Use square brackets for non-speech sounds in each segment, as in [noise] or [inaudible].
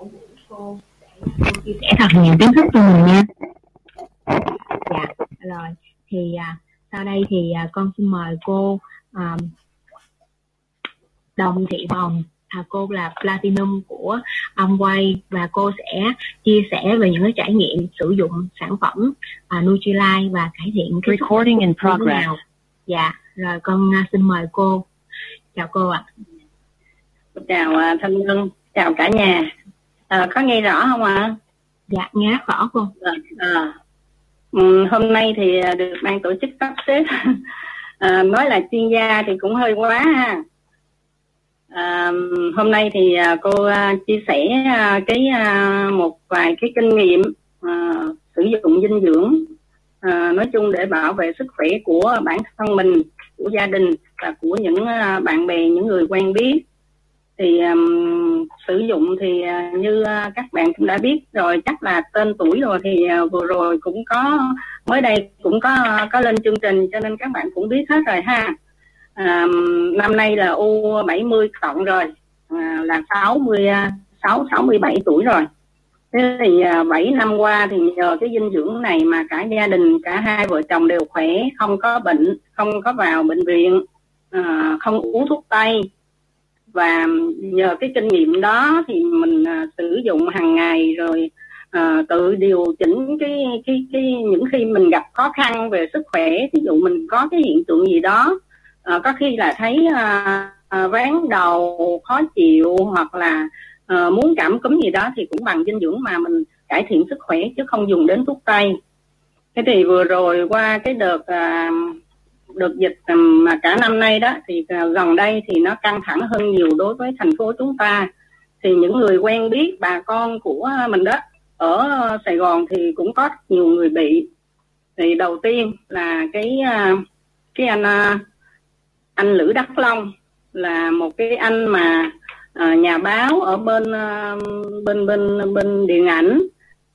cổ vũ cô để cô chia sẻ thật nhiều kiến thức cho mình nha dạ rồi thì à, sau đây thì à, con xin mời cô à, Đồng Thị Hồng à, cô là Platinum của Amway và cô sẽ chia sẻ về những cái trải nghiệm sử dụng sản phẩm à, Nutrilite và cải thiện cái Recording in progress. nào. Dạ, rồi con à, xin mời cô. Chào cô ạ. chào à, thanh ngân chào cả nhà à, có nghe rõ không ạ Dạ, nghe rõ cô. à, à. Ừ, hôm nay thì à, được ban tổ chức sắp xếp [laughs] à, nói là chuyên gia thì cũng hơi quá ha à, hôm nay thì à, cô à, chia sẻ à, cái à, một vài cái kinh nghiệm à, sử dụng dinh dưỡng à, nói chung để bảo vệ sức khỏe của bản thân mình của gia đình và của những à, bạn bè những người quen biết thì um, sử dụng thì uh, như uh, các bạn cũng đã biết rồi chắc là tên tuổi rồi thì uh, vừa rồi cũng có mới đây cũng có có lên chương trình cho nên các bạn cũng biết hết rồi ha. Um, năm nay là u 70 cộng rồi uh, là 66 67 tuổi rồi. Thế thì uh, 7 năm qua thì nhờ cái dinh dưỡng này mà cả gia đình cả hai vợ chồng đều khỏe không có bệnh không có vào bệnh viện uh, không uống thuốc tây và nhờ cái kinh nghiệm đó thì mình à, sử dụng hàng ngày rồi à, tự điều chỉnh cái cái cái những khi mình gặp khó khăn về sức khỏe. Ví dụ mình có cái hiện tượng gì đó à, có khi là thấy à, à, ván đầu khó chịu hoặc là à, muốn cảm cúm gì đó thì cũng bằng dinh dưỡng mà mình cải thiện sức khỏe chứ không dùng đến thuốc tây. Thế thì vừa rồi qua cái đợt à, đợt dịch mà cả năm nay đó thì à, gần đây thì nó căng thẳng hơn nhiều đối với thành phố chúng ta. Thì những người quen biết bà con của mình đó ở Sài Gòn thì cũng có nhiều người bị. Thì đầu tiên là cái à, cái anh à, anh Lữ Đắc Long là một cái anh mà nhà báo ở bên bên bên bên điện ảnh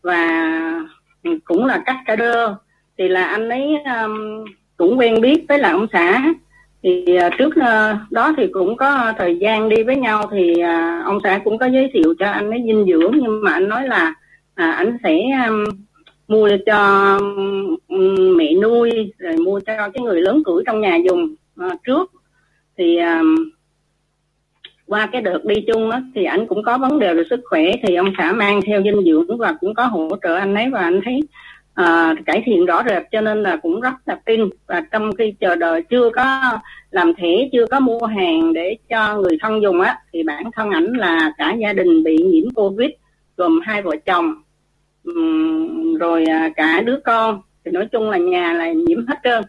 và cũng là cắt ca đơ. Thì là anh ấy um, cũng quen biết với là ông xã. Thì à, trước à, đó thì cũng có thời gian đi với nhau thì à, ông xã cũng có giới thiệu cho anh ấy dinh dưỡng. Nhưng mà anh nói là à, anh sẽ um, mua cho um, mẹ nuôi rồi mua cho cái người lớn tuổi trong nhà dùng à, trước. Thì um, qua cái đợt đi chung đó, thì anh cũng có vấn đề về sức khỏe. Thì ông xã mang theo dinh dưỡng và cũng có hỗ trợ anh ấy. Và anh thấy à, cải thiện rõ rệt cho nên là cũng rất là tin. Và trong khi chờ đợi chưa có làm thẻ chưa có mua hàng để cho người thân dùng á thì bản thân ảnh là cả gia đình bị nhiễm covid gồm hai vợ chồng rồi à, cả đứa con. Thì nói chung là nhà là nhiễm hết trơn.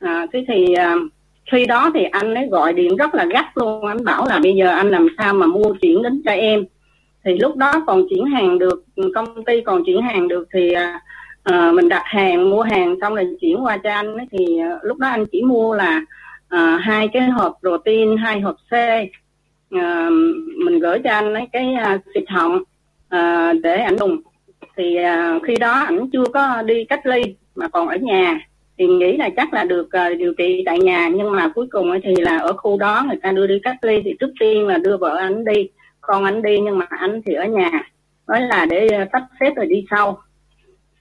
À, thế thì à, khi đó thì anh ấy gọi điện rất là gắt luôn. Anh bảo là bây giờ anh làm sao mà mua chuyển đến cho em. Thì lúc đó còn chuyển hàng được công ty còn chuyển hàng được thì à, à, mình đặt hàng mua hàng xong rồi chuyển qua cho anh ấy, thì ờ, lúc đó anh chỉ mua là à, hai cái hộp protein hai hộp C. À, mình gửi cho anh ấy cái à, xịt họng à, để ảnh dùng. Thì à, khi đó ảnh chưa có đi cách ly mà còn ở nhà. Thì nghĩ là chắc là được uh, điều trị tại nhà nhưng mà cuối cùng ấy thì là ở khu đó người ta đưa đi cách ly thì trước tiên là đưa vợ anh đi con anh đi nhưng mà anh thì ở nhà. Nói là để sắp xếp rồi đi sau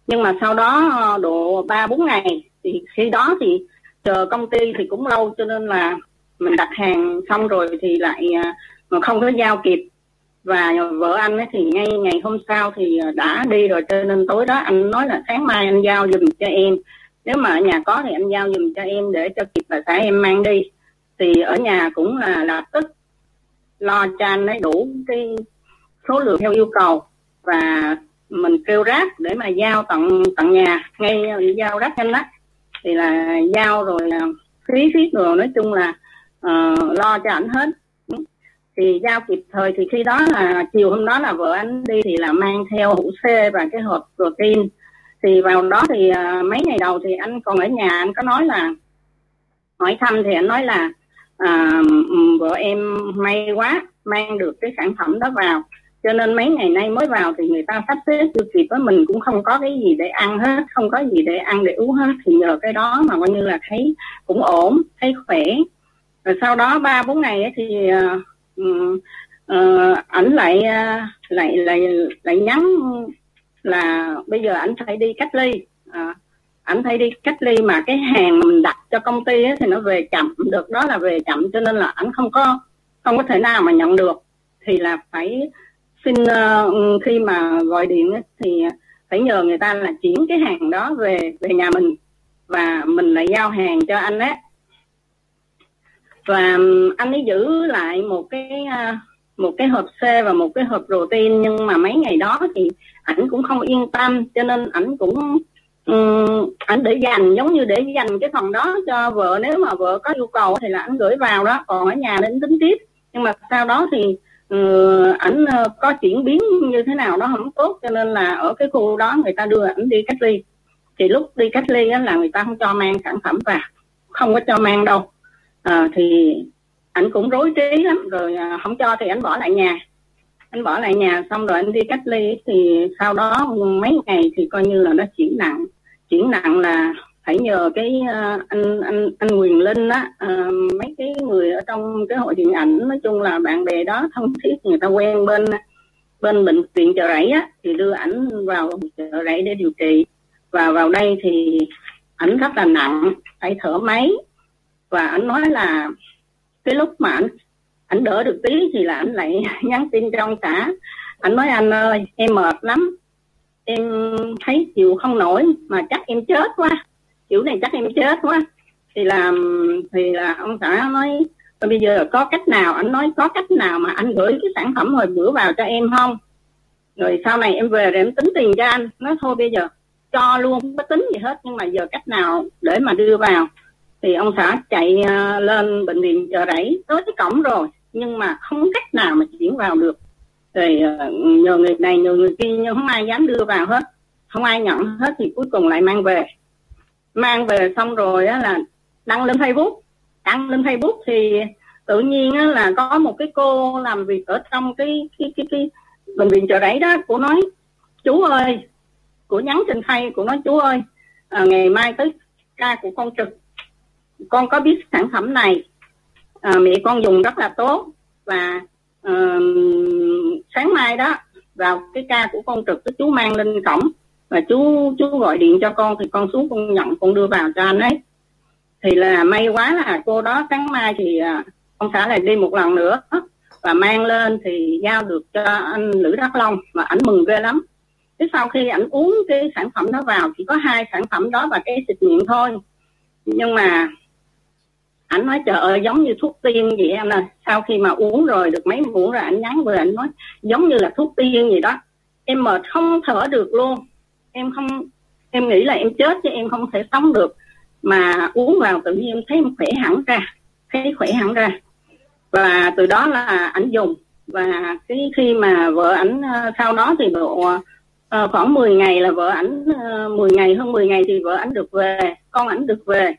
nhưng mà sau đó ờ, độ ba, bốn ngày thì khi đó thì chờ công ty thì cũng lâu, cho nên là mình đặt hàng xong rồi thì lại ờ, mà không có giao kịp. Và vợ anh ấy thì ngay ngày hôm sau thì ờ, đã đi rồi, cho nên tối đó anh nói là sáng mai anh giao giùm cho em. Nếu mà ở nhà có thì anh giao giùm cho em để cho kịp là xã em mang đi. Thì ở nhà cũng là lập tức, lo cho anh ấy đủ cái số lượng theo yêu cầu. Và mình kêu rác để mà giao tận tận nhà ngay giao rác nhanh đó thì là giao rồi là phí phí rồi nói chung là uh, lo cho ảnh hết. Thì giao kịp thời thì khi đó là chiều hôm đó là vợ anh đi thì là mang theo hũ C và cái hộp protein. Thì vào đó thì uh, mấy ngày đầu thì anh còn ở nhà anh có nói là hỏi thăm thì anh nói là uh, vợ em may quá mang được cái sản phẩm đó vào cho nên mấy ngày nay mới vào thì người ta sắp xếp chưa kịp với mình cũng không có cái gì để ăn hết không có gì để ăn để uống hết. Thì nhờ cái đó mà coi như là thấy cũng ổn thấy khỏe. Rồi sau đó ba bốn ngày ấy thì uh, uh, ảnh lại ờ, lại lại lại nhắn là bây giờ ảnh phải đi cách ly. À, ảnh phải đi cách ly mà cái hàng mình đặt cho công ty ấy, thì nó về chậm được đó là về chậm. Cho nên là ảnh không có không có thể nào mà nhận được. Thì là phải xin uh, khi mà gọi điện ấy, thì phải nhờ người ta là chuyển cái hàng đó về về nhà mình. Và mình lại giao hàng cho anh ấy và ừ, anh ấy giữ lại một cái uh, một cái hộp C và một cái hộp protein nhưng mà mấy ngày đó thì ảnh cũng không yên tâm cho nên ảnh cũng um, ảnh để dành giống như để dành cái phần đó cho vợ. Nếu mà vợ có yêu cầu thì là ảnh gửi vào đó còn ở nhà đến tính tiếp. Nhưng mà sau đó thì Ừ, ảnh ờ, có chuyển biến như thế nào đó không tốt cho nên là ở cái khu đó người ta đưa ảnh đi cách ly. Thì lúc đi cách ly á, là người ta không cho mang sản phẩm vào không có cho mang đâu. À, thì ảnh cũng rối trí lắm rồi à, không cho thì ảnh bỏ lại nhà. Anh bỏ lại nhà xong rồi anh đi cách ly thì sau đó mấy ngày thì coi như là nó chuyển nặng. Chuyển nặng là phải nhờ cái ờ, anh anh anh Quyền Linh á ờ, mấy cái người ở trong cái hội điện ảnh, nói chung là bạn bè đó thân thiết, người ta quen bên bên bệnh viện chợ rẫy á, thì đưa ảnh vào chợ rẫy để điều trị. Và vào đây thì ảnh rất là nặng, phải thở máy. Và ảnh nói là cái lúc mà ảnh ảnh đỡ được tí thì là ảnh lại [laughs] nhắn tin cho ông xã. Ảnh nói, anh ơi, em mệt lắm. Em thấy chịu không nổi mà chắc em chết quá kiểu này chắc em chết quá. Thì là thì là ông xã nói bây giờ có cách nào? Anh nói, có cách nào mà anh gửi cái sản phẩm hồi bữa vào cho em không? Rồi sau này em về rồi em tính tiền cho anh. Nói, thôi bây giờ cho luôn, không có tính gì hết, nhưng mà giờ cách nào để mà đưa vào? Thì ông xã chạy ờ, lên bệnh viện chợ rẫy, tới cái cổng rồi, nhưng mà không cách nào mà chuyển vào được. Rồi ờ, nhờ người này, nhờ người kia, nhưng không ai dám đưa vào hết. Không ai nhận hết thì cuối cùng lại mang về mang về xong rồi á là đăng lên facebook. Đăng lên facebook thì tự nhiên á là có một cái cô làm việc ở trong cái cái cái, cái bệnh viện chợ rẫy đó cô nói chú ơi của nhắn trên thay của nói chú ơi à, ngày mai tới ca của con trực. Con có biết sản phẩm này. À, mẹ con dùng rất là tốt. Và uh, sáng mai đó vào cái ca của con trực cái chú mang lên cổng và chú chú gọi điện cho con thì con xuống con nhận, con đưa vào cho anh ấy. Thì là may quá là cô đó sáng mai thì à, ông xã lại đi một lần nữa. Và mang lên thì giao được cho anh Lữ Đắc Long và ảnh mừng ghê lắm. Thế sau khi ảnh uống cái sản phẩm đó vào chỉ có hai sản phẩm đó và cái xịt miệng thôi. Nhưng mà ảnh nói, trời ơi, giống như thuốc tiên vậy em ơi. Sau khi mà uống rồi được mấy muỗng rồi ảnh nhắn về ảnh nói, giống như là thuốc tiên gì đó. Em mệt không thở được luôn em không em nghĩ là em chết chứ em không thể sống được. Mà uống vào tự nhiên thấy em khỏe hẳn ra thấy khỏe hẳn ra. Và từ đó là ảnh dùng. Và cái khi mà vợ ảnh ờ, sau đó thì độ uh, ờ, khoảng 10 ngày là vợ ảnh ờ, uh, 10 ngày hơn 10 ngày thì vợ ảnh được về con ảnh được về.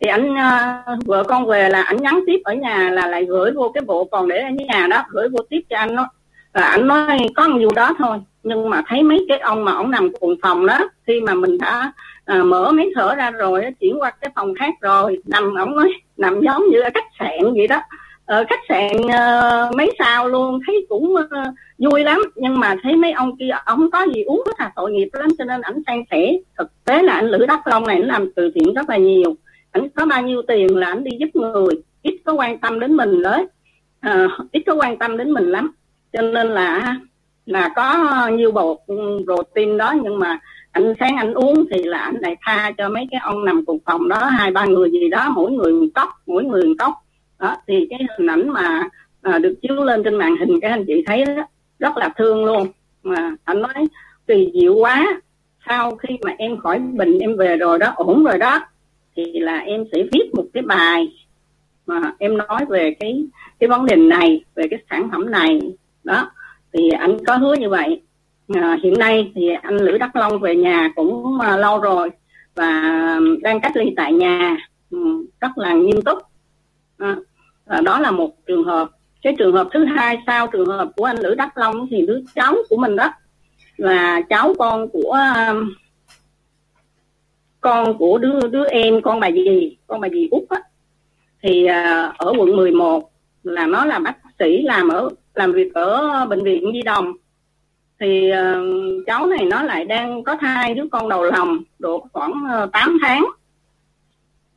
Thì ảnh uh, vợ con về là ảnh nhắn tiếp ở nhà là lại gửi vô cái bộ còn để ở nhà đó gửi vô tiếp cho anh đó là anh nói có một vụ đó thôi. Nhưng mà thấy mấy cái ông mà ông nằm cùng phòng đó khi mà mình đã à, mở máy thở ra rồi chuyển qua cái phòng khác rồi nằm ông nói nằm giống như ở khách sạn vậy đó. Ở khách sạn uh, mấy sao luôn thấy cũng uh, vui lắm. Nhưng mà thấy mấy ông kia ông có gì uống rất là tội nghiệp lắm cho nên ảnh san sẻ thực tế là anh lữ đắc long này anh làm từ thiện rất là nhiều. Ảnh có bao nhiêu tiền là ảnh đi giúp người ít có quan tâm đến mình đấy. Uh, ít có quan tâm đến mình lắm cho nên là là có nhiều bột ừ, protein đó nhưng mà anh sáng anh uống thì là anh lại tha cho mấy cái ông nằm cùng phòng đó hai ba người gì đó mỗi người một cốc mỗi người một cốc. Đó thì cái hình ảnh mà à, được chiếu lên trên màn hình các anh chị thấy đó rất là thương luôn. Mà anh nói kỳ diệu quá sau khi mà em khỏi bệnh em về rồi đó ổn rồi đó. Thì là em sẽ viết một cái bài mà em nói về cái cái vấn đề này về cái sản phẩm này đó thì anh có hứa như vậy. À, hiện nay thì anh Lữ Đắc Long về nhà cũng à, lâu rồi và đang cách ly tại nhà um, rất là nghiêm túc. À, à, đó là một trường hợp. Cái trường hợp thứ hai sau trường hợp của anh Lữ Đắc Long thì đứa cháu của mình đó là cháu con của à, con của đứa đứa em con bà dì con bà dì út á. Thì uh, ở quận 11 là nó là bác sĩ làm ở làm việc ở bệnh viện Di Đồng. Thì uh, cháu này nó lại đang có thai đứa con đầu lòng độ khoảng ờ, uh, 8 tháng.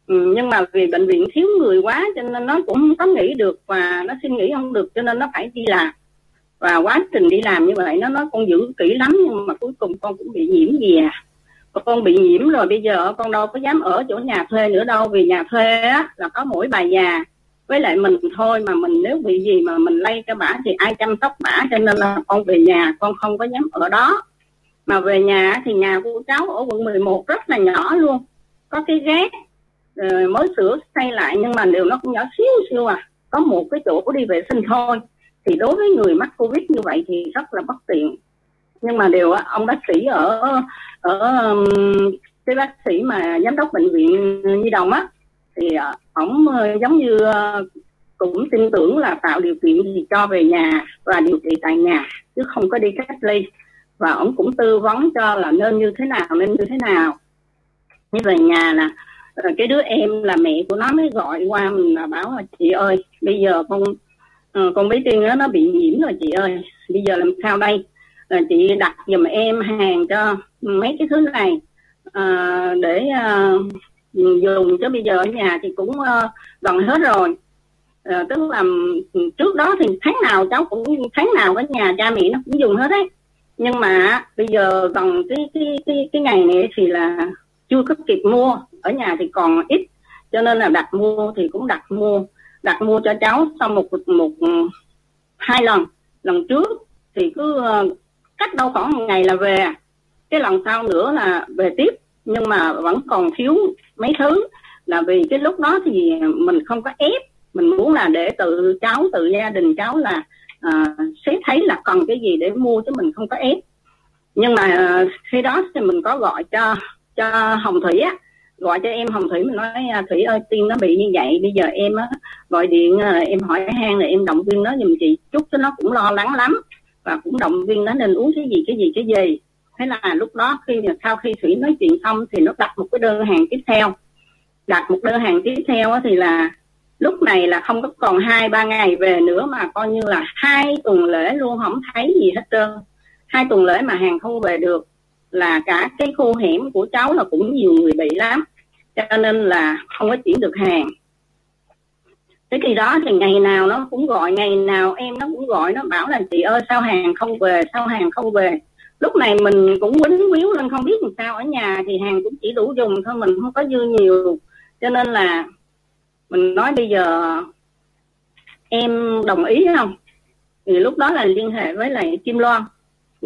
Ừ, nhưng mà vì bệnh viện thiếu người quá cho nên nó cũng không có nghỉ được và nó xin nghỉ không được cho nên nó phải đi làm. Và quá trình đi làm như vậy nó nói con giữ kỹ lắm nhưng mà cuối cùng con cũng bị nhiễm gì à. Con bị nhiễm rồi bây giờ con đâu có dám ở chỗ nhà thuê nữa đâu vì nhà thuê á là có mỗi bà già với lại mình thôi mà mình nếu bị gì mà mình lây cho bả thì ai chăm sóc bả, cho nên là con về nhà con không có dám ở đó. Mà về nhà thì nhà của cháu ở quận 11 rất là nhỏ luôn, có cái ghét rồi mới sửa xây lại nhưng mà đều nó cũng nhỏ xíu xíu à. Có một cái chỗ đi vệ sinh thôi. Thì đối với người mắc covid như vậy thì rất là bất tiện. Nhưng mà đều ông bác sĩ ở ở cái bác sĩ mà giám đốc bệnh viện nhi đồng á, thì à, ổng ờ, giống như ờ, cũng tin tưởng là tạo điều kiện gì cho về nhà và điều trị tại nhà chứ không có đi cách ly. Và ổng cũng tư vấn cho là nên như thế nào nên như thế nào. Như về nhà là ờ, cái đứa em là mẹ của nó mới gọi qua mình là bảo là chị ơi bây giờ con con bé tiên đó, nó bị nhiễm rồi chị ơi. Bây giờ làm sao đây? Là chị đặt giùm em hàng cho mấy cái thứ này à, để à, dùng cho bây giờ ở nhà thì cũng uh, gần hết rồi. À, tức là ừ, trước đó thì tháng nào cháu cũng tháng nào ở nhà cha mẹ nó cũng dùng hết đấy nhưng mà bây giờ gần cái cái cái cái ngày này thì là chưa có kịp mua. Ở nhà thì còn ít cho nên là đặt mua thì cũng đặt mua. Đặt mua cho cháu sau một một hai lần. Lần trước thì cứ ờ, cách đâu khoảng một ngày là về. Cái lần sau nữa là về tiếp nhưng mà vẫn còn thiếu mấy thứ. Là vì cái lúc đó thì mình không có ép. Mình muốn là để tự cháu tự gia đình cháu là à, sẽ thấy là cần cái gì để mua chứ mình không có ép. Nhưng mà à, khi đó thì mình có gọi cho cho hồng thủy á. Gọi cho em hồng thủy mình nói à, thủy ơi tiên nó bị như vậy bây giờ em á gọi điện à, em hỏi hang là em động viên nó giùm chị. Chút cho nó cũng lo lắng lắm và cũng động viên nó nên uống cái gì cái gì cái gì thế là lúc đó khi sau khi thủy nói chuyện xong thì nó đặt một cái đơn hàng tiếp theo. Đặt một đơn hàng tiếp theo thì là lúc này là không có còn hai, ba ngày về nữa mà coi như là hai tuần lễ luôn, không thấy gì hết trơn. Hai tuần lễ mà hàng không về được là cả cái khu hẻm của cháu là cũng nhiều người bị lắm, cho nên là không có chuyển được hàng. Thế khi đó, thì ngày nào nó cũng gọi, ngày nào em nó cũng gọi, nó bảo là chị ơi, sao hàng không về, sao hàng không về? Lúc này mình cũng quýnh quýu lên không biết làm sao. Ở nhà thì hàng cũng chỉ đủ dùng thôi mình không có dư nhiều. Cho nên là mình nói bây giờ em đồng ý không? Thì lúc đó là liên hệ với lại Kim Loan.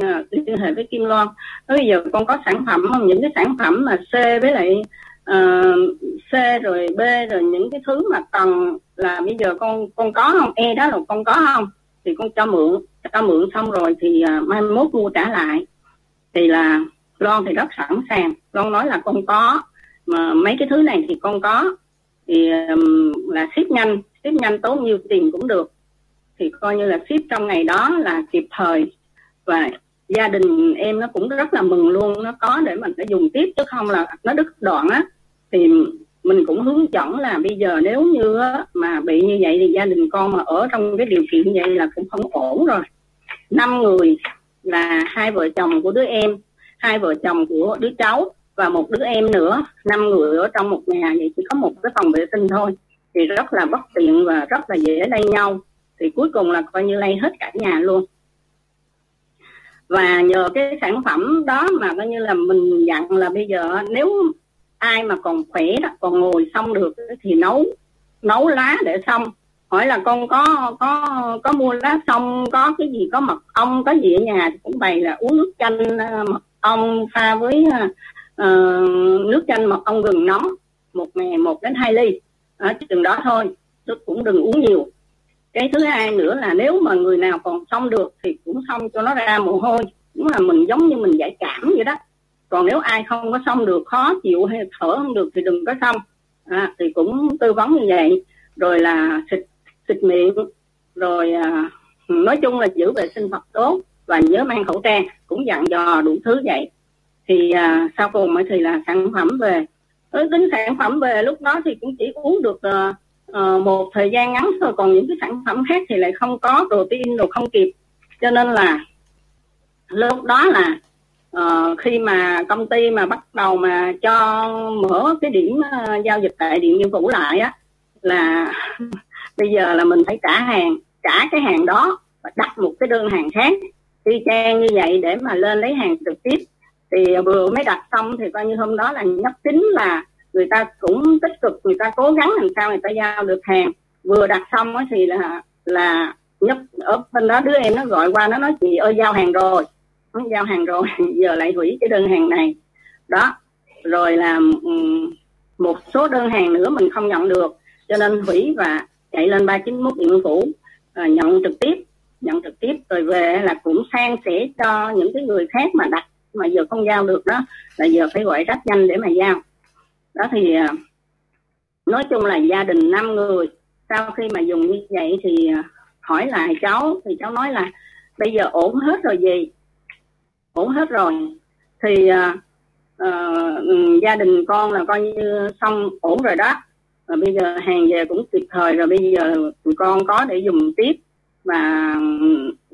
À, liên hệ với Kim Loan. Bây giờ con có sản phẩm không? Những cái sản phẩm mà C với lại uh, C rồi B rồi những cái thứ mà cần là bây giờ con con có không? E đó là con có không? Thì con cho mượn cho mượn xong rồi thì uh, mai mốt mua trả lại. Thì là Loan thì rất sẵn sàng. Loan nói là con có mà mấy cái thứ này thì con có. Thì um, là ship nhanh ship nhanh tốn nhiêu tiền cũng được. Thì coi như là ship trong ngày đó là kịp thời. Và gia đình em nó cũng rất là mừng luôn nó có để mình để dùng tiếp chứ không là nó đứt đoạn á. Thì mình cũng hướng dẫn là bây giờ nếu như mà bị như vậy thì gia đình con mà ở trong cái điều kiện như vậy là cũng không ổn rồi. Năm người là hai vợ chồng của đứa em, hai vợ chồng của đứa cháu và một đứa em nữa. Năm người ở trong một nhà vậy chỉ có một cái phòng vệ sinh thôi, thì rất là bất tiện và rất là dễ lây nhau. Thì cuối cùng là coi như lây hết cả nhà luôn. Và nhờ cái sản phẩm đó mà coi như là mình dặn là bây giờ nếu ai mà còn khỏe đó còn ngồi xong được thì nấu nấu lá để xong. Hỏi là con có có có mua lá xong có cái gì có mật ong có gì ở nhà? Thì cũng bày là uống nước chanh ờ, mật ong pha với uh, nước chanh mật ong gừng nóng một ngày một đến hai ly. Ở chừng đó thôi tôi cũng đừng uống nhiều. Cái thứ hai nữa là nếu mà người nào còn xong được thì cũng xong cho nó ra mồ hôi cũng là mình giống như mình giải cảm vậy đó còn nếu ai không có xong được khó chịu hay thở không được thì đừng có xong. À, thì cũng tư vấn như vậy. Rồi là xịt xịt miệng. Rồi à, nói chung là giữ vệ sinh thật tốt và nhớ mang khẩu trang cũng dặn dò đủ thứ vậy. Thì à, sau cùng thì là sản phẩm về tới tính sản phẩm về lúc đó thì cũng chỉ uống được à, một thời gian ngắn thôi. Còn những cái sản phẩm khác thì lại không có protein rồi không kịp. Cho nên là lúc đó là uh, khi mà công ty mà bắt đầu mà cho mở cái điểm uh, giao dịch tại điện biên phủ lại á là [laughs] bây giờ là mình phải trả hàng trả cái hàng đó và đặt một cái đơn hàng khác. Y chang như vậy để mà lên lấy hàng trực tiếp. Thì vừa mới đặt xong thì coi như hôm đó là nhắc tính là người ta cũng tích cực người ta cố gắng làm sao người ta giao được hàng. Vừa đặt xong thì là là nhất ở bên đó đứa em nó gọi qua nó nói chị ơi giao hàng rồi giao hàng rồi [laughs] giờ lại hủy cái đơn hàng này. Đó rồi là một số đơn hàng nữa mình không nhận được cho nên hủy và chạy lên 391 điện phủ à, nhận trực tiếp nhận trực tiếp. Rồi về là cũng sang sẻ cho những cái người khác mà đặt mà giờ không giao được đó là giờ phải gọi rất nhanh để mà giao. Đó thì à, nói chung là gia đình năm người. Sau khi mà dùng như vậy thì à, hỏi lại cháu thì cháu nói là bây giờ ổn hết rồi gì? Ổn hết rồi. Thì à, à, ừ, gia đình con là coi như xong ổn rồi đó. Và bây giờ hàng về cũng kịp thời rồi bây giờ tụi con có để dùng tiếp. Và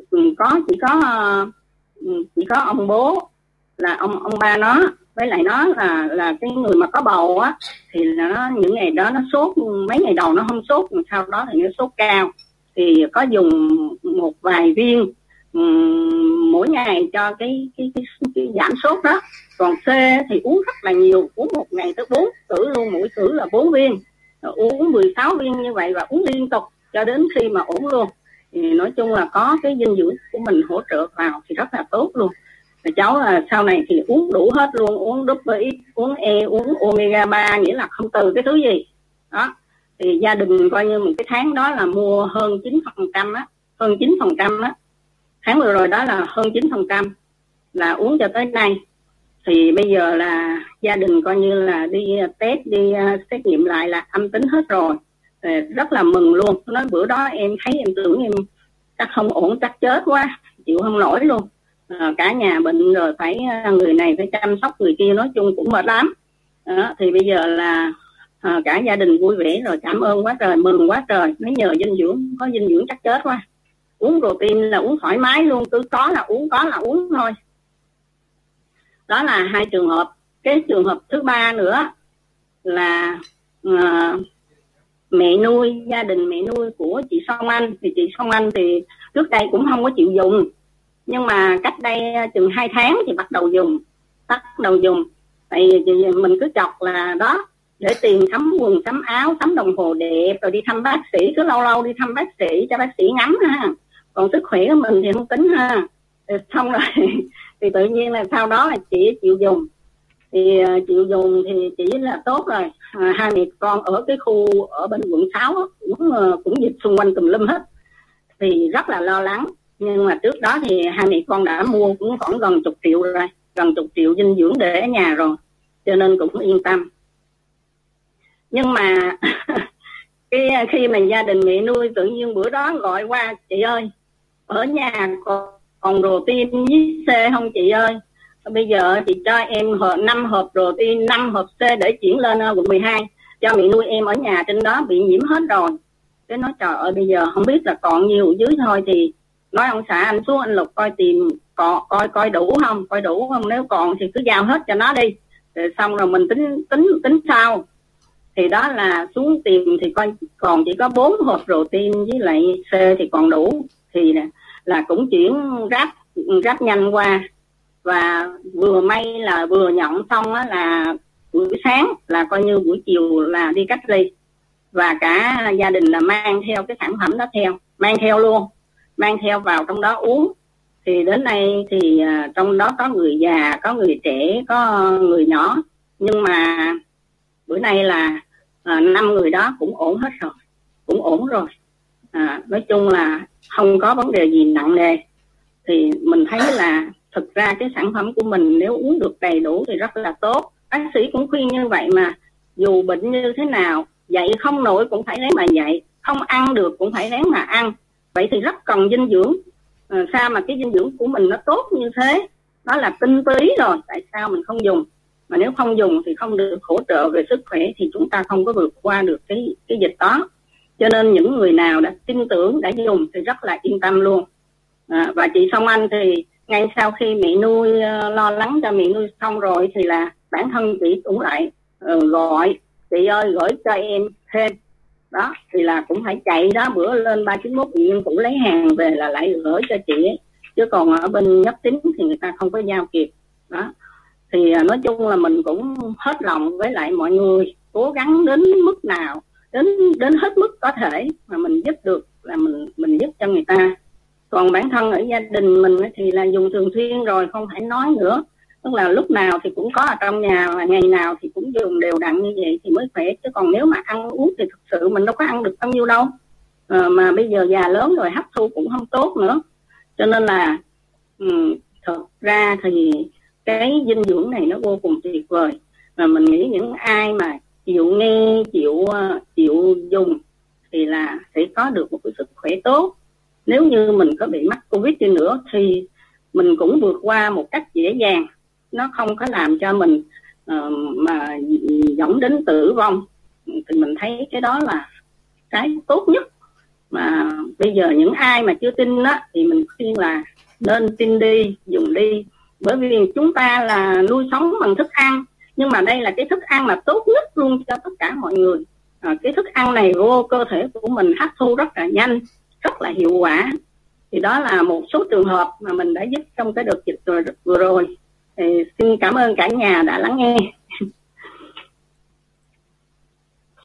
ừ, có chỉ có à, ừ, chỉ có ông bố là ông ông ba nó. Với lại nó là là cái người mà có bầu á thì là nó những ngày đó nó sốt mấy ngày đầu nó không sốt sau đó thì nó sốt cao. Thì có dùng một vài viên um, mỗi ngày cho cái cái, cái cái giảm sốt đó. Còn C thì uống rất là nhiều uống một ngày tới bốn cử luôn mỗi cử là bốn viên. Uống 16 viên như vậy và uống liên tục cho đến khi mà ổn luôn. Thì nói chung là có cái dinh dưỡng của mình hỗ trợ vào thì rất là tốt luôn. Và cháu là sau này thì uống đủ hết luôn uống double X uống E uống omega 3 nghĩa là không từ cái thứ gì. Đó. Thì gia đình coi như một cái tháng đó là mua hơn 9 phần trăm á hơn 9 phần trăm á tháng vừa rồi đó là hơn 9 phần trăm là uống cho tới nay. Thì bây giờ là gia đình coi như là đi à, test đi à, xét nghiệm lại là âm tính hết rồi. Thì rất là mừng luôn. Nói bữa đó em thấy em tưởng em chắc không ổn chắc chết quá chịu không nổi luôn. À, cả nhà bệnh rồi phải à, người này phải chăm sóc người kia nói chung cũng mệt lắm. Đó, thì bây giờ là à, cả gia đình vui vẻ rồi cảm ơn quá trời mừng quá trời. Mới nhờ dinh dưỡng có dinh dưỡng chắc chết quá uống protein là uống thoải mái luôn cứ có là uống có là uống thôi. Đó là hai trường hợp. Cái trường hợp thứ ba nữa là uh, mẹ nuôi gia đình mẹ nuôi của chị Song Anh. Thì chị Song Anh thì trước đây cũng không có chịu dùng nhưng mà cách đây ờ, chừng hai tháng thì bắt đầu dùng bắt đầu dùng. Tại vì mình cứ chọc là đó để tiền sắm quần sắm áo sắm đồng hồ đẹp rồi đi thăm bác sĩ cứ lâu lâu đi thăm bác sĩ cho bác sĩ ngắm ha còn sức khỏe của mình thì không tính ha. Xong rồi. [laughs] Thì tự nhiên là sau đó là chị chịu dùng. Thì ờ, chịu dùng thì chỉ là tốt rồi. À, hai mẹ con ở cái khu ở bên quận 6 cũng ờ, cũng dịch xung quanh tùm lum hết. Thì rất là lo lắng. Nhưng mà trước đó thì hai mẹ con đã mua cũng khoảng gần chục triệu rồi gần chục triệu dinh dưỡng để ở nhà rồi cho nên cũng yên tâm. Nhưng mà [laughs] cái khi mà gia đình mẹ nuôi tự nhiên bữa đó gọi qua chị ơi ở nhà còn còn protein với C không chị ơi? Bây giờ chị cho em hộp, 5 hộp protein 5 hộp C để chuyển lên ờ, quận 12 cho mẹ nuôi em ở nhà trên đó bị nhiễm hết rồi. Cái nói trời ơi bây giờ không biết là còn nhiều dưới thôi thì nói ông xã anh xuống anh lục coi tìm coi coi coi đủ không? Coi đủ không? Nếu còn thì cứ giao hết cho nó đi. Rồi xong rồi mình tính tính tính sau. Thì đó là xuống tìm thì coi còn chỉ có bốn hộp protein với lại C thì còn đủ. Thì nè là cũng chuyển ráp ráp nhanh qua. Và vừa may là vừa nhận xong á là buổi sáng là coi như buổi chiều là đi cách ly. Và cả gia đình là mang theo cái sản phẩm đó theo mang theo luôn mang theo vào trong đó uống. Thì đến nay thì uh, trong đó có người già có người trẻ có người nhỏ. Nhưng mà bữa nay là à, năm người đó cũng ổn hết rồi cũng ổn rồi. À, nói chung là không có vấn đề gì nặng nề thì mình thấy là thực ra cái sản phẩm của mình nếu uống được đầy đủ thì rất là tốt. Bác sĩ cũng khuyên như vậy mà dù bệnh như thế nào dậy không nổi cũng phải ráng mà dậy không ăn được cũng phải ráng mà ăn. Vậy thì rất cần dinh dưỡng. À, sao mà cái dinh dưỡng của mình nó tốt như thế? Đó là tinh túy rồi tại sao mình không dùng? Mà nếu không dùng thì không được hỗ trợ về sức khỏe thì chúng ta không có vượt qua được cái cái dịch đó cho nên những người nào đã tin tưởng đã dùng thì rất là yên tâm luôn. À, và chị Song Anh thì ngay sau khi mẹ nuôi uh, lo lắng cho mẹ nuôi xong rồi thì là bản thân chị cũng lại uh, gọi chị ơi gửi cho em thêm. Đó thì là cũng phải chạy đó bữa lên ba chín mốt bệnh cũng lấy hàng về là lại gửi cho chị ấy. chứ còn ở bên nhấp tính thì người ta không có giao kịp. Đó thì uh, nói chung là mình cũng hết lòng với lại mọi người cố gắng đến mức nào đến đến hết mức có thể mà mình giúp được là mình mình giúp cho người ta. Còn bản thân ở gia đình mình thì là dùng thường xuyên rồi không phải nói nữa. Tức là lúc nào thì cũng có ở trong nhà và ngày nào thì cũng dùng đều đặn như vậy thì mới khỏe. Chứ còn nếu mà ăn uống thì thực sự mình đâu có ăn được bao nhiêu đâu. À, mà bây giờ già lớn rồi hấp thu cũng không tốt nữa. Cho nên là um, thật ra thì cái dinh dưỡng này nó vô cùng tuyệt vời. Và mình nghĩ những ai mà chịu nghe chịu ờ, chịu dùng thì là sẽ có được một cái sức khỏe tốt. Nếu như mình có bị mắc covid đi nữa thì mình cũng vượt qua một cách dễ dàng. Nó không có làm cho mình uh, mà dẫn đến tử vong. Thì mình thấy cái đó là cái tốt nhất. Mà bây giờ những ai mà chưa tin đó thì mình khuyên là nên tin đi dùng đi. Bởi vì chúng ta là nuôi sống bằng thức ăn nhưng mà đây là cái thức ăn mà tốt nhất luôn cho tất cả mọi người. À, cái thức ăn này vô cơ thể của mình hấp thu rất là nhanh rất là hiệu quả. Thì đó là một số trường hợp mà mình đã giúp trong cái đợt dịch vừa rồi. Thì xin cảm ơn cả nhà đã lắng nghe.